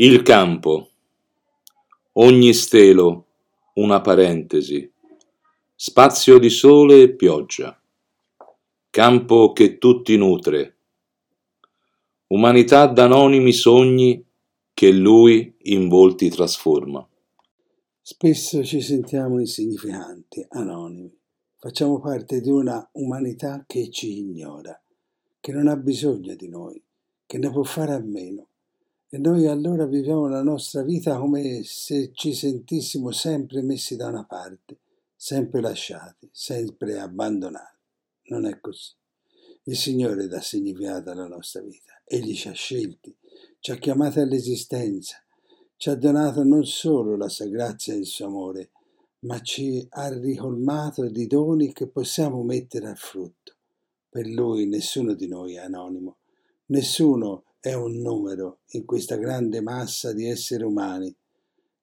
Il campo. Ogni stelo una parentesi. Spazio di sole e pioggia. Campo che tutti nutre. Umanità d'anonimi sogni che lui in volti trasforma. Spesso ci sentiamo insignificanti, anonimi. Facciamo parte di una umanità che ci ignora, che non ha bisogno di noi, che ne può fare a meno. E noi allora viviamo la nostra vita come se ci sentissimo sempre messi da una parte, sempre lasciati, sempre abbandonati. Non è così. Il Signore dà significato alla nostra vita. Egli ci ha scelti, ci ha chiamati all'esistenza, ci ha donato non solo la sua grazia e il suo amore, ma ci ha ricolmato di doni che possiamo mettere al frutto. Per Lui nessuno di noi è anonimo, nessuno è un numero in questa grande massa di esseri umani.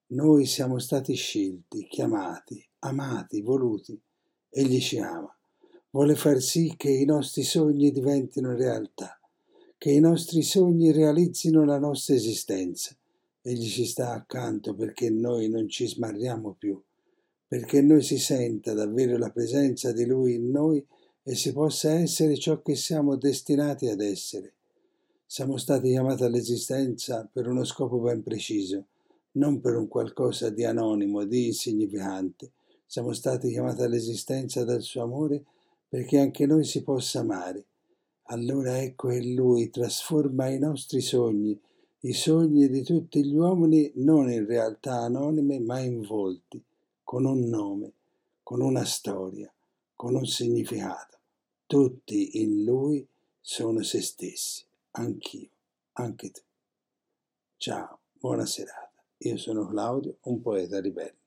Noi siamo stati scelti, chiamati, amati, voluti. Egli ci ama. Vuole far sì che i nostri sogni diventino realtà, che i nostri sogni realizzino la nostra esistenza. Egli ci sta accanto perché noi non ci smarriamo più, perché noi si senta davvero la presenza di Lui in noi e si possa essere ciò che siamo destinati ad essere. Siamo stati chiamati all'esistenza per uno scopo ben preciso, non per un qualcosa di anonimo, di insignificante. Siamo stati chiamati all'esistenza dal suo amore perché anche noi si possa amare. Allora ecco che Lui trasforma i nostri sogni, i sogni di tutti gli uomini, non in realtà anonime, ma in volti, con un nome, con una storia, con un significato. Tutti in Lui sono se stessi anch'io, anche tu. Ciao, buona serata. Io sono Claudio, un poeta ribelle.